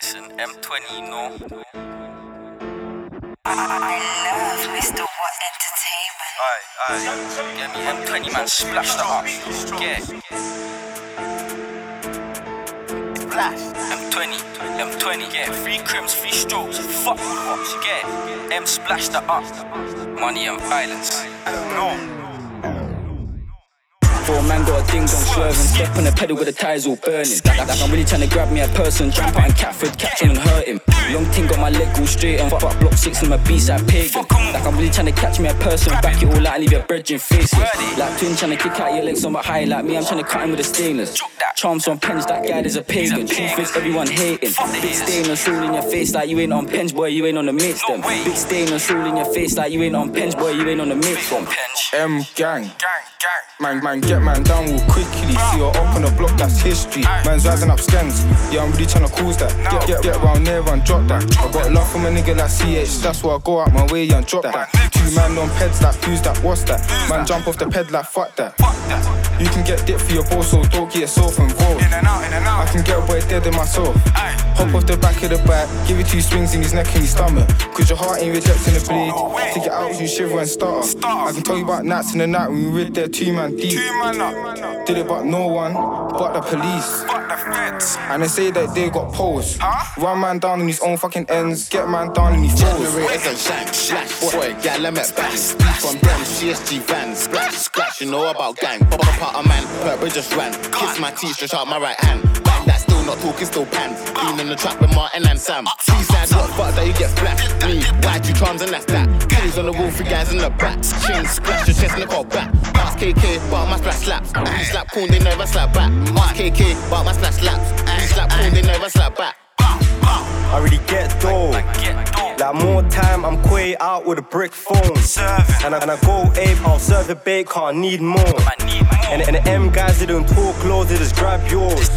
It's an M20, you know. I love Mr. What Entertainment. Aye, aye. Get me M20, man, splash that up. Get Splash. M20, M20, get three crims, three strokes, fuck with hops, get M splash that up. Money and violence. Four man got a ding dong swerving. Step on the pedal with the tires all burning. Like, like I'm really trying to grab me a person, jump out in Catford, catch him and hurt him. Long ting got my leg all straight and fuck block six in my beast like pagan. Like I'm really trying to catch me a person, back it all out and leave your brethren faceless. Like twin trying to kick out your legs on my high like me, I'm trying to cut him with a stainless. Charms on pens, that guy is a pagan. Truth is everyone hating. Big stainless on all in your face like you ain't on pens, boy, you ain't on the mix them. Big stainless on all in your face like you ain't on pens, boy, you ain't on the mates them. M gang. Gang, gang. Man, man, get man down real quickly. See her up on the block, that's history. Man's rising up scans. Yeah, I'm really trying to cause that. Get, get, get round there and drop that. I got love from a nigga like CH. That's why I go out my way and drop that. Two man on peds like, who's that? What's that? Man, jump off the ped like, fuck that. You can get dick for your ball, so don't get yourself involved. I can get a boy dead in myself. Hop off the back of the bike, give it two swings in his neck and his stomach. Cause your heart ain't rejecting the bleed. Take it out, you shiver and start. I can tell you about nights in the night when we rid there two man deep. Did it but no one, but the police. And they say that they got posts. Run man down in his own fucking ends, get man down in his foes. Generators and shank, slash, boy, gal, I'm at bang. From them, TSG vans, splash, scratch, you know about gang. Pop up out a man, purple just ran. Kiss my teeth, stretch out my right hand. Bang, that still not talking, still pan. Clean in the trap with Martin and Sam. Seaside, what fuck that you get splashed? Me, why two charms and that's that. Kills on the wall, three guys in the back. Chain, scratch your chest and the call back. Ask KK, but my splash slaps. You slap cool, they never slap back. Ask KK, but my splash slaps. You slap cool, they never slap back. I really get dough. Like more time, I'm quay out with a brick phone. And I, and I go ape, I'll serve the bait, can't need more. And, and the M guys, they don't talk close, they just grab yours.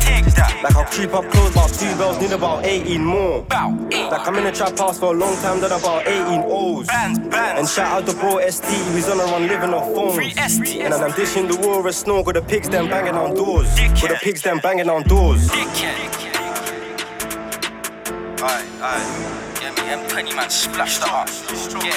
Like I'll creep up close, about two bells, need about 18 more. Like I'm in the trap house for a long time, done about 18 O's. And shout out to bro ST, he's on a run living off phones. And then I'm dishing the war of snow, got the pigs them banging on doors. Got the pigs them banging on doors. Aye, aye. Get me M20, man, splash that up. Get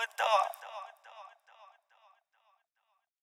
Давидо.